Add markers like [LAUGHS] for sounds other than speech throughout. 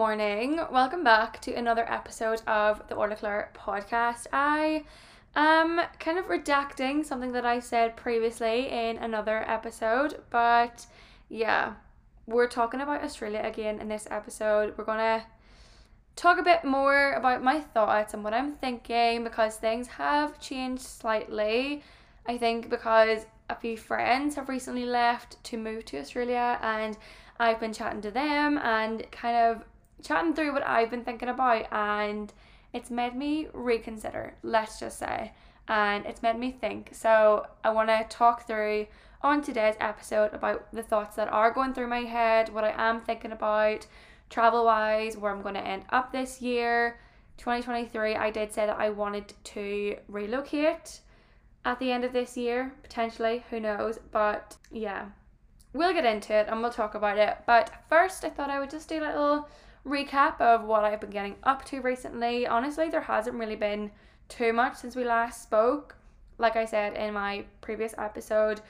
morning. Welcome back to another episode of the Orlagh podcast. I am kind of redacting something that I said previously in another episode, but yeah, we're talking about Australia again in this episode. We're gonna talk a bit more about my thoughts and what I'm thinking because things have changed slightly. I think because a few friends have recently left to move to Australia and I've been chatting to them and kind of chatting through what I've been thinking about and it's made me reconsider, let's just say. And it's made me think. So I want to talk through on today's episode about the thoughts that are going through my head, what I am thinking about, travel wise, where I'm going to end up this year. 2023, I did say that I wanted to relocate at the end of this year, potentially, who knows. But yeah, we'll get into it and we'll talk about it. But first, I thought I would just do a little recap of what I've been getting up to recently. Honestly, there hasn't really been too much since we last spoke. Like I said in my previous episode,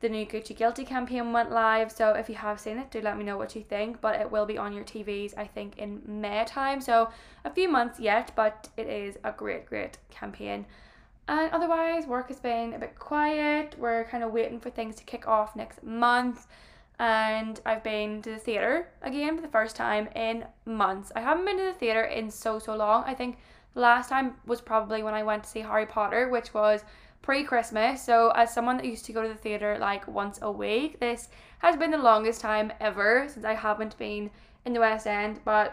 the new Gucci Guilty campaign went live. So if you have seen it, do let me know what you think. But it will be on your TVs, I think, in May time. So a few months yet, but it is a great, great campaign. And otherwise, work has been a bit quiet. We're kind of waiting for things to kick off next month. And I've been to the theatre again for the first time in months. I haven't been to the theatre in so, so long. I think the last time was probably when I went to see Harry Potter, which was pre Christmas. So, as someone that used to go to the theatre like once a week, this has been the longest time ever since I haven't been in the West End. But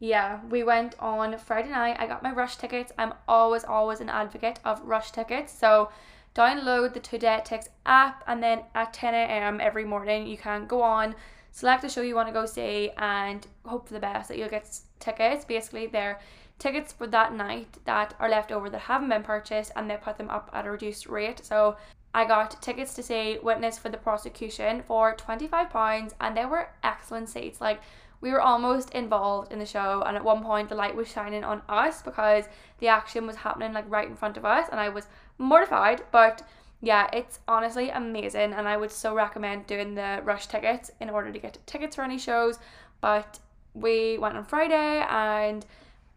yeah, we went on Friday night. I got my rush tickets. I'm always, always an advocate of rush tickets. So, download the TodayTix app, and then at 10 a.m. every morning, you can go on, select the show you want to go see, and hope for the best that you'll get tickets. Basically, they're tickets for that night that are left over that haven't been purchased and they put them up at a reduced rate. So I got tickets to see Witness for the Prosecution for £25 and they were excellent seats. Like we were almost involved in the show and at one point the light was shining on us because the action was happening like right in front of us and I was mortified but yeah it's honestly amazing and I would so recommend doing the rush tickets in order to get tickets for any shows but we went on Friday and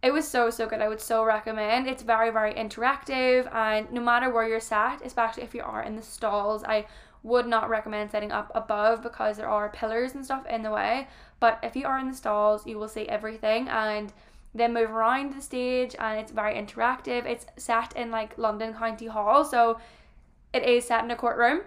it was so so good. I would so recommend. It's very very interactive and no matter where you're sat, especially if you are in the stalls, I would not recommend setting up above because there are pillars and stuff in the way. But if you are in the stalls, you will see everything and then move around the stage and it's very interactive. It's set in like London County Hall, so it is set in a courtroom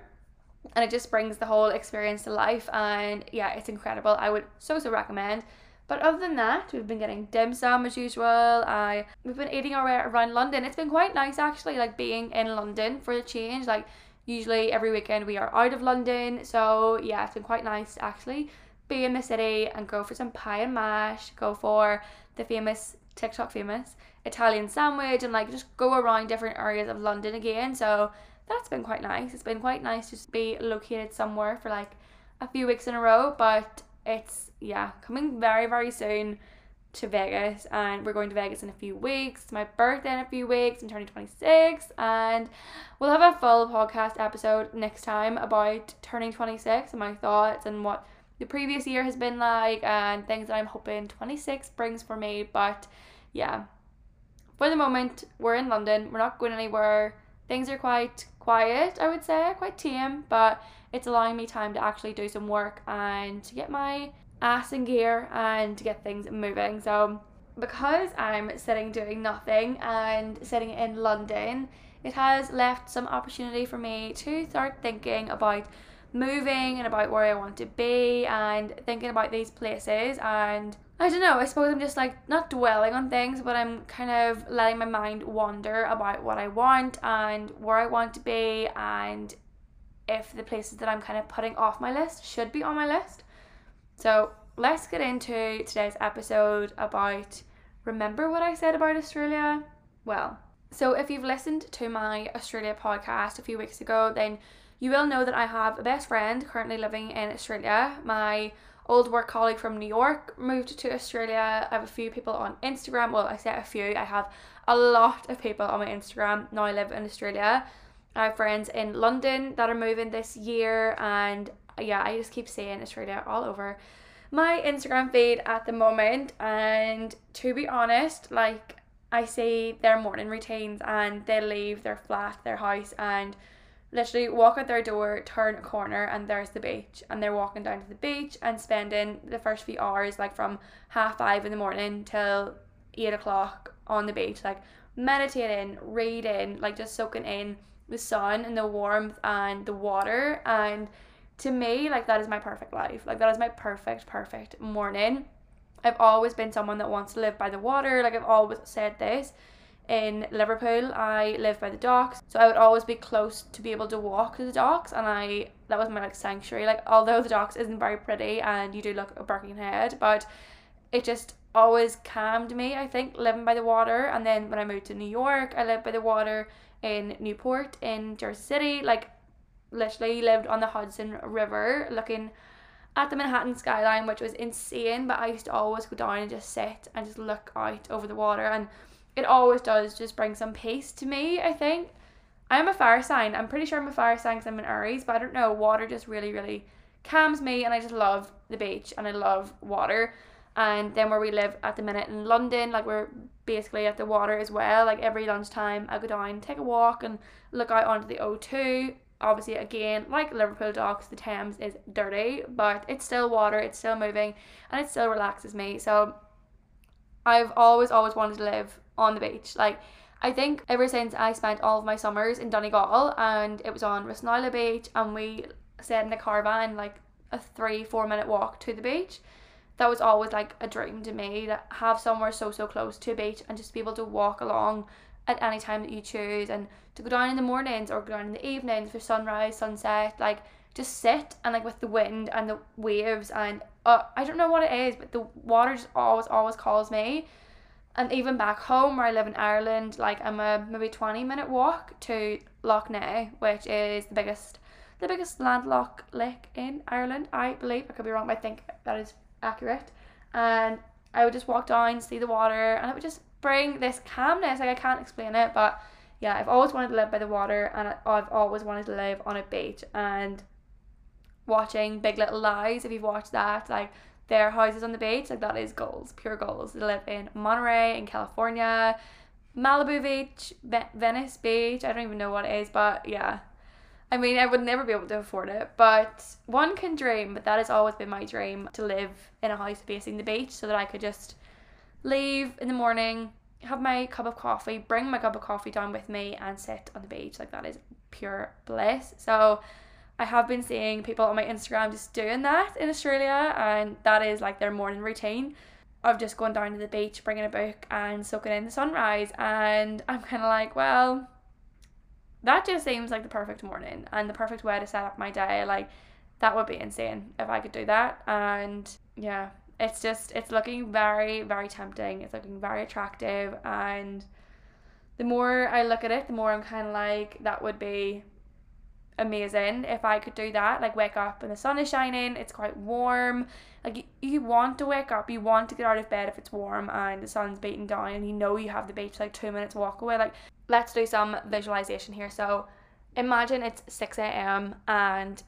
and it just brings the whole experience to life and yeah, it's incredible. I would so so recommend. But other than that, we've been getting dim sum as usual. I we've been eating our way around London. It's been quite nice actually, like being in London for a change. Like usually every weekend we are out of London, so yeah, it's been quite nice actually be in the city and go for some pie and mash. Go for the famous TikTok famous Italian sandwich and like just go around different areas of London again. So that's been quite nice. It's been quite nice to be located somewhere for like a few weeks in a row, but it's yeah coming very very soon to Vegas and we're going to Vegas in a few weeks. It's my birthday in a few weeks. I'm turning 26 and we'll have a full podcast episode next time about turning 26 and my thoughts and what the previous year has been like and things that I'm hoping 26 brings for me. But yeah, for the moment, we're in London. We're not going anywhere. Things are quite quiet, I would say, quite tame, but it's allowing me time to actually do some work and to get my ass in gear and to get things moving. So because I'm sitting doing nothing and sitting in London, it has left some opportunity for me to start thinking about moving and about where I want to be and thinking about these places and I don't know, I suppose I'm just like not dwelling on things, but I'm kind of letting my mind wander about what I want and where I want to be and if the places that I'm kind of putting off my list should be on my list. So let's get into today's episode about remember what I said about Australia? Well, so if you've listened to my Australia podcast a few weeks ago, then you will know that I have a best friend currently living in Australia. My old work colleague from New York moved to Australia. I have a few people on Instagram. Well, I say a few, I have a lot of people on my Instagram now I live in Australia. I have friends in London that are moving this year, and yeah, I just keep saying Australia all over my Instagram feed at the moment, and to be honest, like I see their morning routines and they leave their flat, their house, and literally walk out their door, turn a corner, and there's the beach. And they're walking down to the beach and spending the first few hours, like from half five in the morning till eight o'clock on the beach, like meditating, reading, like just soaking in the sun and the warmth and the water. And to me, like that is my perfect life. Like that is my perfect, perfect morning. I've always been someone that wants to live by the water. Like I've always said this. In Liverpool, I live by the docks, so I would always be close to be able to walk to the docks, and I that was my like sanctuary. Like although the docks isn't very pretty, and you do look at Birkenhead, but it just always calmed me. I think living by the water, and then when I moved to New York, I lived by the water in Newport in Jersey City. Like literally lived on the Hudson River, looking at the Manhattan skyline, which was insane. But I used to always go down and just sit and just look out over the water, and it always does just bring some peace to me. I think I'm a fire sign. I'm pretty sure I'm a fire sign because I'm an Aries, but I don't know. Water just really, really calms me, and I just love the beach and I love water. And then where we live at the minute in London, like we're basically at the water as well. Like every lunchtime, I go down, take a walk, and look out onto the O2 obviously again like liverpool docks the thames is dirty but it's still water it's still moving and it still relaxes me so i've always always wanted to live on the beach like I think ever since I spent all of my summers in Donegal and it was on Rossnowlagh Beach and we stayed in a caravan like a three, four minute walk to the beach. That was always like a dream to me to have somewhere so so close to a beach and just be able to walk along at any time that you choose and to go down in the mornings or go down in the evenings for sunrise, sunset, like just sit and like with the wind and the waves and uh, I don't know what it is, but the water just always always calls me. And even back home where I live in Ireland, like I'm a maybe twenty minute walk to Lough Neagh, which is the biggest the biggest landlocked lake in Ireland, I believe. I could be wrong, but I think that is accurate. And I would just walk down, see the water, and it would just bring this calmness. Like I can't explain it, but yeah, I've always wanted to live by the water, and I've always wanted to live on a beach. And watching Big Little Lies, if you've watched that, like their houses on the beach, like that is goals, pure goals. They live in Monterey in California, Malibu Beach, Venice Beach. I don't even know what it is, but yeah. I mean, I would never be able to afford it, but one can dream. But that has always been my dream to live in a house facing the beach so that I could just leave in the morning, have my cup of coffee, bring my cup of coffee down with me, and sit on the beach. Like that is pure bliss. So I have been seeing people on my Instagram just doing that in Australia, and that is like their morning routine of just going down to the beach, bringing a book, and soaking in the sunrise. And I'm kind of like, well, that just seems like the perfect morning and the perfect way to set up my day. Like, that would be insane if I could do that. And yeah, it's just it's looking very very tempting it's looking very attractive and the more i look at it the more i'm kind of like that would be amazing if i could do that like wake up and the sun is shining it's quite warm like you, you want to wake up you want to get out of bed if it's warm and the sun's beating down and you know you have the beach like two minutes walk away like let's do some visualization here so imagine it's 6 a.m and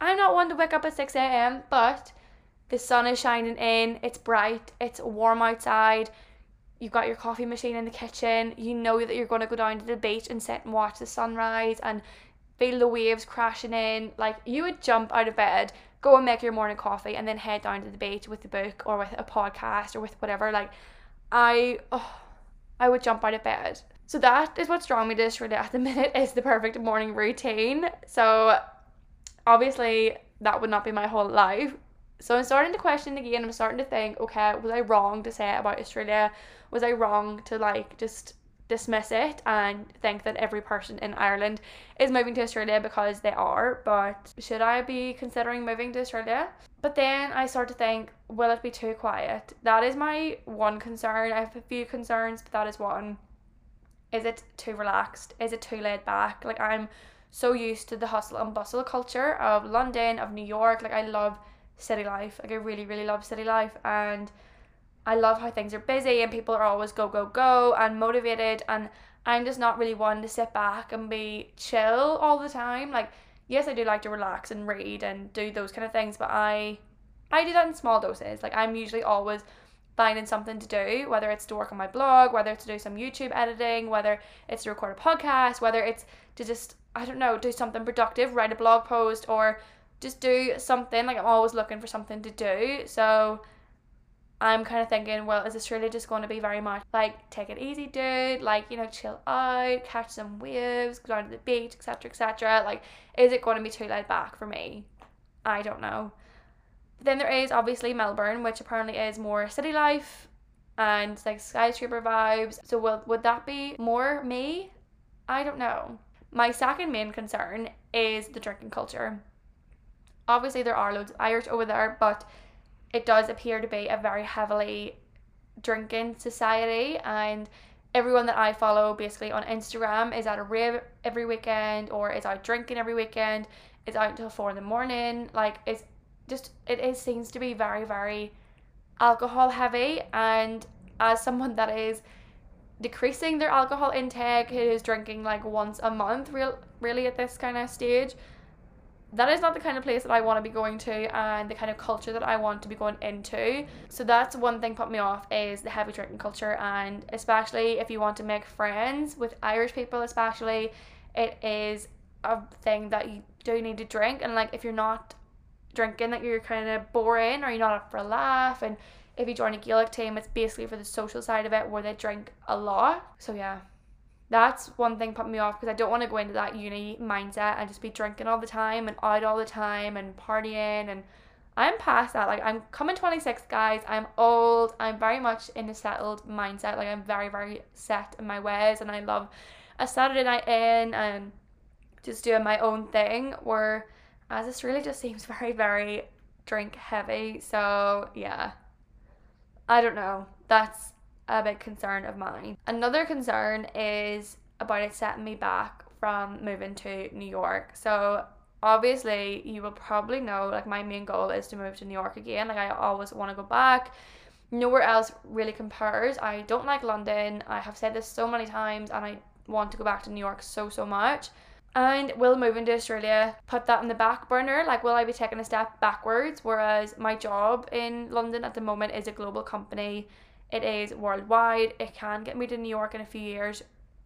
i'm not one to wake up at 6 a.m but the sun is shining in, it's bright, it's warm outside. You've got your coffee machine in the kitchen. You know that you're going to go down to the beach and sit and watch the sunrise and feel the waves crashing in. Like you would jump out of bed, go and make your morning coffee, and then head down to the beach with the book or with a podcast or with whatever. Like I, oh, I would jump out of bed. So that is what's drawing me to Australia at the [LAUGHS] minute is the perfect morning routine. So obviously that would not be my whole life, so I'm starting to question again. I'm starting to think, okay, was I wrong to say about Australia? Was I wrong to like just dismiss it and think that every person in Ireland is moving to Australia because they are, but should I be considering moving to Australia? But then I start to think, will it be too quiet? That is my one concern. I have a few concerns, but that is one. Is it too relaxed? Is it too laid back? Like I'm so used to the hustle and bustle culture of London, of New York. Like I love city life. Like I really, really love city life and I love how things are busy and people are always go, go, go and motivated and I'm just not really one to sit back and be chill all the time. Like, yes, I do like to relax and read and do those kind of things, but I I do that in small doses. Like I'm usually always finding something to do, whether it's to work on my blog, whether it's to do some YouTube editing, whether it's to record a podcast, whether it's to just, I don't know, do something productive, write a blog post, or just do something. Like I'm always looking for something to do. So I'm kind of thinking, well, is this really just going to be very much like take it easy, dude? Like, you know, chill out, catch some waves, go down to the beach, etc., etc. Like, is it going to be too laid back for me? I don't know. Then there is obviously Melbourne, which apparently is more city life and like skyscraper vibes. So will would that be more me? I don't know. My second main concern is the drinking culture. Obviously there are loads of Irish over there, but it does appear to be a very heavily drinking society and everyone that I follow basically on Instagram is at a rave every weekend or is out drinking every weekend, is out until four in the morning. Like it's just it is seems to be very very alcohol heavy and as someone that is decreasing their alcohol intake who is drinking like once a month real really at this kind of stage that is not the kind of place that I want to be going to and the kind of culture that I want to be going into. So that's one thing put me off is the heavy drinking culture and especially if you want to make friends with Irish people especially it is a thing that you do need to drink and like if you're not drinking that you're kind of boring or you're not up for a laugh and if you join a Gaelic team it's basically for the social side of it where they drink a lot so yeah that's one thing put me off because I don't want to go into that uni mindset and just be drinking all the time and out all the time and partying and I'm past that like I'm coming 26 guys I'm old I'm very much in a settled mindset like I'm very very set in my ways and I love a Saturday night in and just doing my own thing where as this really just seems [LAUGHS] very, very drink heavy. So, yeah, I don't know. That's a big concern of mine. Another concern is about it setting me back from moving to New York. So, obviously, you will probably know like my main goal is to move to New York again. Like, I always want to go back. Nowhere else really compares. I don't like London. I have said this so many times and I want to go back to New York so, so much and will moving to Australia put that in the back burner? Like, will I be taking a step backwards? Whereas my job in London at the moment is a global company, it is worldwide, it can get me to New York in a few years,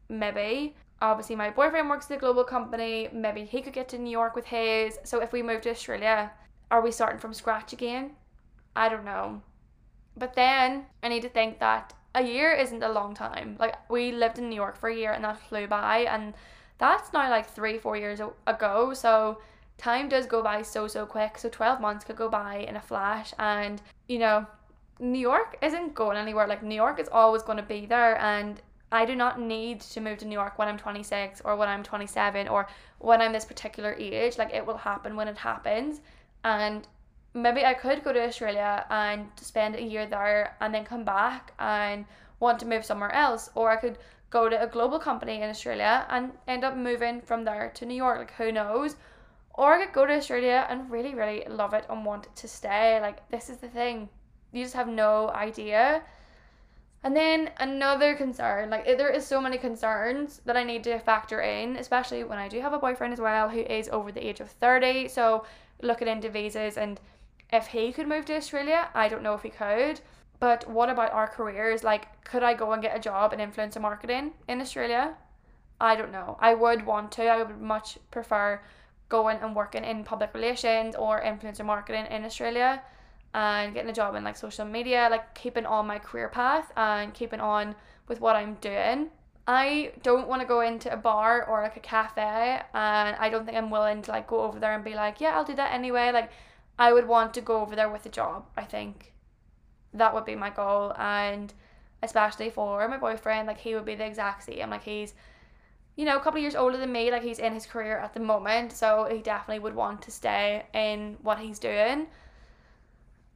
maybe. Obviously, my boyfriend works at a global company, maybe he could get to New York with his. So, if we move to Australia, are we starting from scratch again? I don't know. But then I need to think that a year isn't a long time. Like, we lived in New York for a year and that flew by, and that's now like three, four years ago. So time does go by so, so quick. So 12 months could go by in a flash. And, you know, New York isn't going anywhere. Like, New York is always going to be there. And I do not need to move to New York when I'm 26 or when I'm 27 or when I'm this particular age. Like, it will happen when it happens. And maybe I could go to Australia and spend a year there and then come back and want to move somewhere else. Or I could go to a global company in Australia and end up moving from there to New York. Like, who knows? Or I could go to Australia and really, really love it and want to stay. Like, this is the thing. You just have no idea. And then another concern, like there is so many concerns that I need to factor in, especially when I do have a boyfriend as well who is over the age of 30. So looking into visas and if he could move to Australia, I don't know if he could. But what about our careers? Like, could I go and get a job in influencer marketing in Australia? I don't know. I would want to. I would much prefer going and working in public relations or influencer marketing in Australia and getting a job in like social media, like keeping on my career path and keeping on with what I'm doing. I don't want to go into a bar or like a cafe and I don't think I'm willing to like go over there and be like, yeah, I'll do that anyway. Like I would want to go over there with a job, I think that would be my goal and especially for my boyfriend like he would be the exact same like he's you know a couple of years older than me like he's in his career at the moment so he definitely would want to stay in what he's doing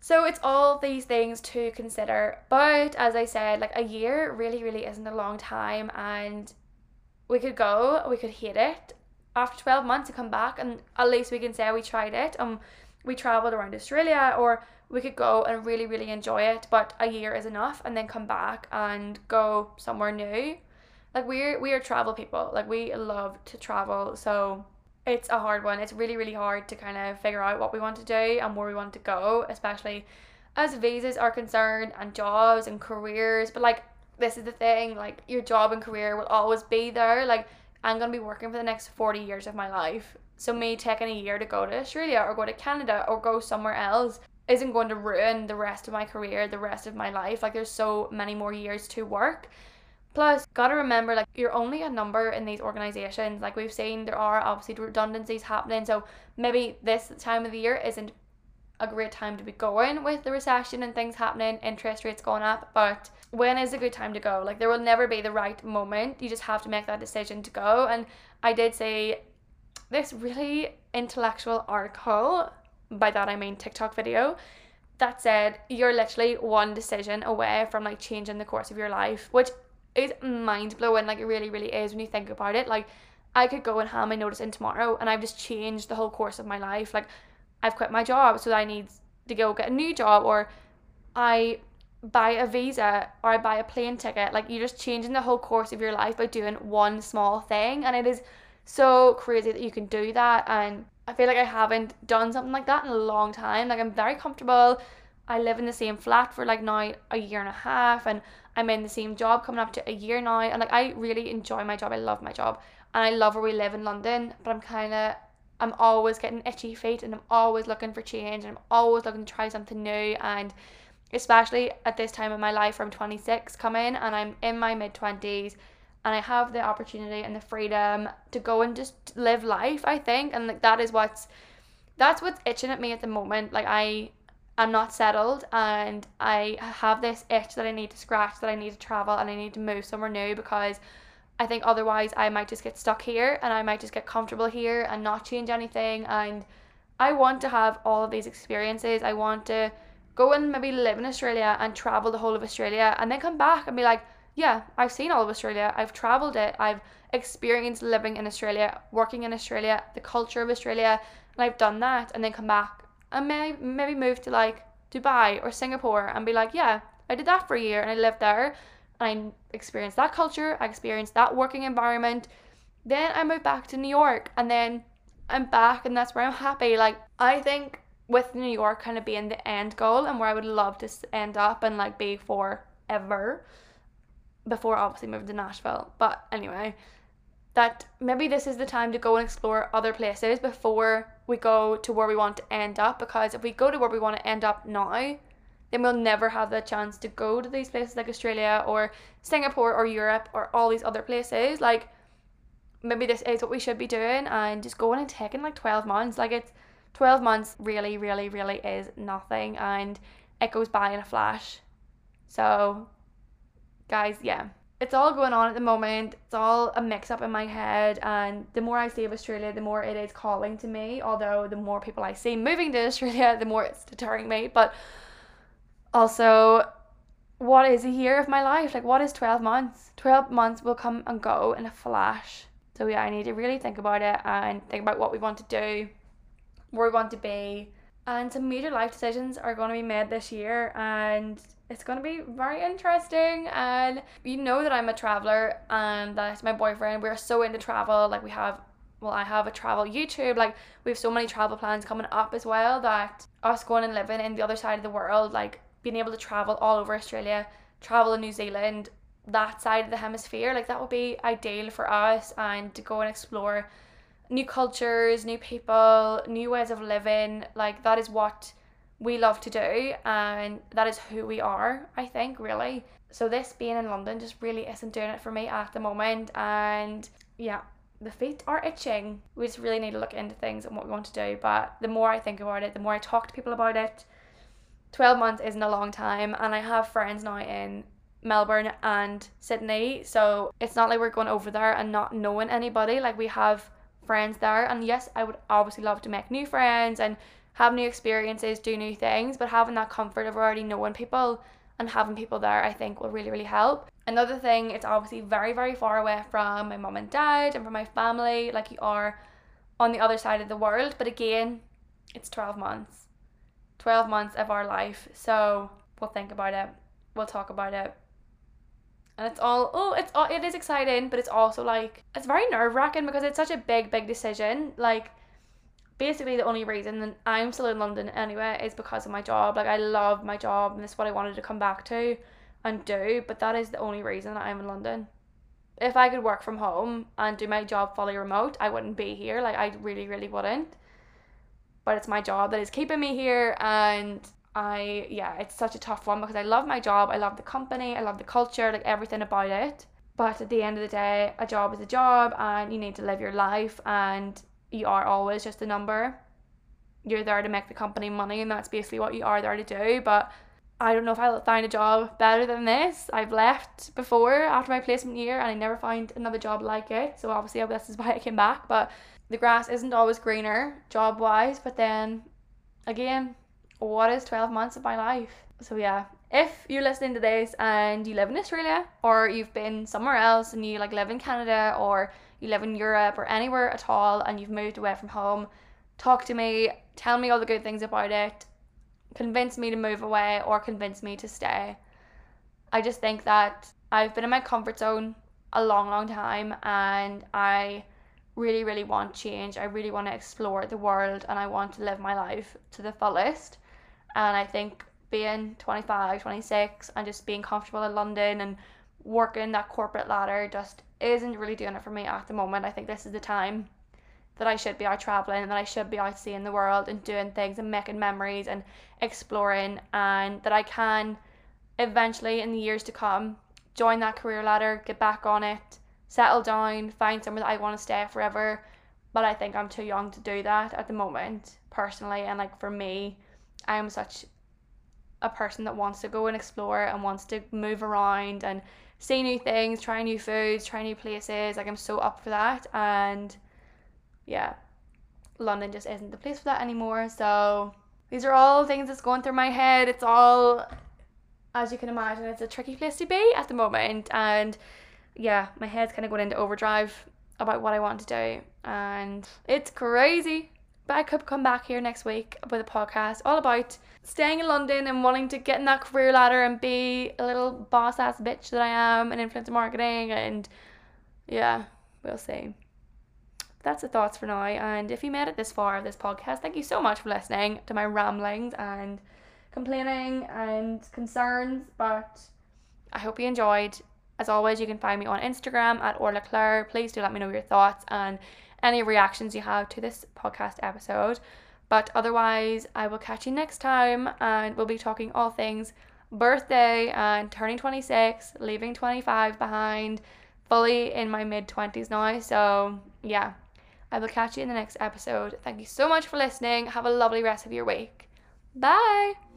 so it's all these things to consider but as i said like a year really really isn't a long time and we could go we could hate it after 12 months to come back and at least we can say we tried it and we traveled around australia or we could go and really, really enjoy it, but a year is enough and then come back and go somewhere new. Like we're we are travel people. Like we love to travel. So it's a hard one. It's really, really hard to kind of figure out what we want to do and where we want to go, especially as visas are concerned and jobs and careers. But like, this is the thing like, your job and career will always be there. Like, I'm going to be working for the next 40 years of my life. So, me taking a year to go to Australia or go to Canada or go somewhere else isn't going to ruin the rest of my career, the rest of my life. Like, there's so many more years to work. Plus, gotta remember, like, you're only a number in these organizations. Like, we've seen there are obviously redundancies happening. So, maybe this time of the year isn't a great time to be going with the recession and things happening, interest rates going up. But when is a good time to go? Like, there will never be the right moment. You just have to make that decision to go. And I did say this really intellectual article, by that I mean TikTok video, that said you're literally one decision away from like changing the course of your life, which is mind blowing. Like, it really, really is when you think about it. Like, I could go and hand my notice in tomorrow and I've just changed the whole course of my life. Like, I've quit my job, so I need to go get a new job, or I buy a visa or I buy a plane ticket. Like you're just changing the whole course of your life by doing one small thing. And it is so crazy that you can do that. And I feel like I haven't done something like that in a long time. Like I'm very comfortable. I live in the same flat for like now a year and a half and I'm in the same job coming up to a year now. And like I really enjoy my job. I love my job. And I love where we live in London. But I'm kinda I'm always getting itchy feet and I'm always looking for change and I'm always looking to try something new and especially at this time in my life I'm 26 coming and I'm in my mid 20s and I have the opportunity and the freedom to go and just live life I think and like that is what's that's what's itching at me at the moment like I I'm not settled and I have this itch that I need to scratch that I need to travel and I need to move somewhere new because I think otherwise I might just get stuck here and I might just get comfortable here and not change anything. And I want to have all of these experiences. I want to go and maybe live in Australia and travel the whole of Australia and then come back and be like, yeah, I've seen all of Australia. I've traveled it. I've experienced living in Australia, working in Australia, the culture of Australia, and I've done that. And then come back and maybe maybe move to like Dubai or Singapore and be like, yeah, I did that for a year and I lived there and I experienced that culture, I experienced that working environment. Then I moved back to New York and then I'm back and that's where I'm happy. Like I think with New York kind of being the end goal and where I would love to end up and like be forever before obviously moving to Nashville. But anyway, that maybe this is the time to go and explore other places before we go to where we want to end up because if we go to where we want to end up now, then we'll never have the chance to go to these places like Australia or Singapore or Europe or all these other places. Like maybe this is what we should be doing and just going and taking like 12 months. Like it's 12 months really, really, really is nothing and it goes by in a flash. So, guys, yeah. It's all going on at the moment. It's all a mix up in my head. And the more I see of Australia, the more it is calling to me. Although, the more people I see moving to [LAUGHS] Australia, the more it's deterring me. But also what is a year of my life like what is 12 months 12 months will come and go in a flash so yeah i need to really think about it and think about what we want to do where we want to be and some major life decisions are going to be made this year and it's going to be very interesting and you know that i'm a traveler and that my boyfriend we're so into travel like we have well i have a travel youtube like we have so many travel plans coming up as well that us going and living in the other side of the world like being able to travel all over Australia, travel in New Zealand, that side of the hemisphere, like that would be ideal for us and to go and explore new cultures, new people, new ways of living. Like that is what we love to do and that is who we are, I think, really. So this being in London just really isn't doing it for me at the moment and yeah, the feet are itching. We just really need to look into things and what we want to do. But the more I think about it, the more I talk to people about it, 12 months isn't a long time and I have friends now in Melbourne and Sydney so it's not like we're going over there and not knowing anybody like we have friends there and yes I would obviously love to make new friends and have new experiences do new things but having that comfort of already knowing people and having people there I think will really really help another thing it's obviously very very far away from my mum and dad and from my family like you are on the other side of the world but again it's 12 months 12 months of our life. So we'll think about it, we'll talk about it, and it's all oh it's all it is exciting but it's also like it's very nerve-wracking because it's such a big big decision like basically the only reason that I'm still in London anyway is because of my job. Like I love my job and this is what I wanted to come back to and do but that is the only reason I'm in London. If I could work from home and do my job fully remote I wouldn't be here. Like I really really wouldn't. But it's my job that is keeping me here and I yeah, it's such a tough one because I love my job, I love the company, I love the culture, like everything about it. But at the end of the day, a job is a job and you need to live your life and you are always just a number. You're there to make the company money and that's basically what you are there to do. But I don't know if I'll find a job better than this. I've left before after my placement year and I never find another job like it. So obviously this is why I came back. But the grass isn't always greener job wise. But then again, what is 12 months of my life? So, yeah, if you're listening to this and you live in Australia or you've been somewhere else and you like live in Canada or you live in Europe or anywhere at all and you've moved away from home, talk to me, tell me all the good things about it, convince me to move away or convince me to stay. I just think that I've been in my comfort zone a long, long time and I really, really want change. I really want to explore the world and I want to live my life to the fullest. And I think being 25, 26, and just being comfortable in London and working that corporate ladder just isn't really doing it for me at the moment. I think this is the time that I should be out traveling and that I should be out seeing the world and doing things and making memories and exploring, and that I can eventually in the years to come join that career ladder, get back on it, settle down, find somewhere that I want to stay forever. But I think I'm too young to do that at the moment, personally. And like for me, I am such a person that wants to go and explore and wants to move around and see new things, try new foods, try new places. Like I'm so up for that and yeah, London just isn't the place for that anymore. So these are all things that's going through my head. It's all as you can imagine, it's a tricky place to be at the moment and yeah, my head's kind of going into overdrive about what I want to do and it's crazy. But I could come back here next week with a podcast all about staying in London and wanting to get in that career ladder and be a little boss ass bitch that I am in influencer marketing. And yeah, we'll see. That's the thoughts for now. And if you made it this far of this podcast, thank you so much for listening to my ramblings and complaining and concerns. But I hope you enjoyed. As always, you can find me on Instagram at Orlagh Claire. Please do let me know your thoughts and any reactions you have to this podcast episode. But otherwise, I will catch you next time and we'll be talking all things birthday and turning 26, leaving 25 behind, fully in my mid 20s now. So, yeah, I will catch you in the next episode. Thank you so much for listening. Have a lovely rest of your week. Bye.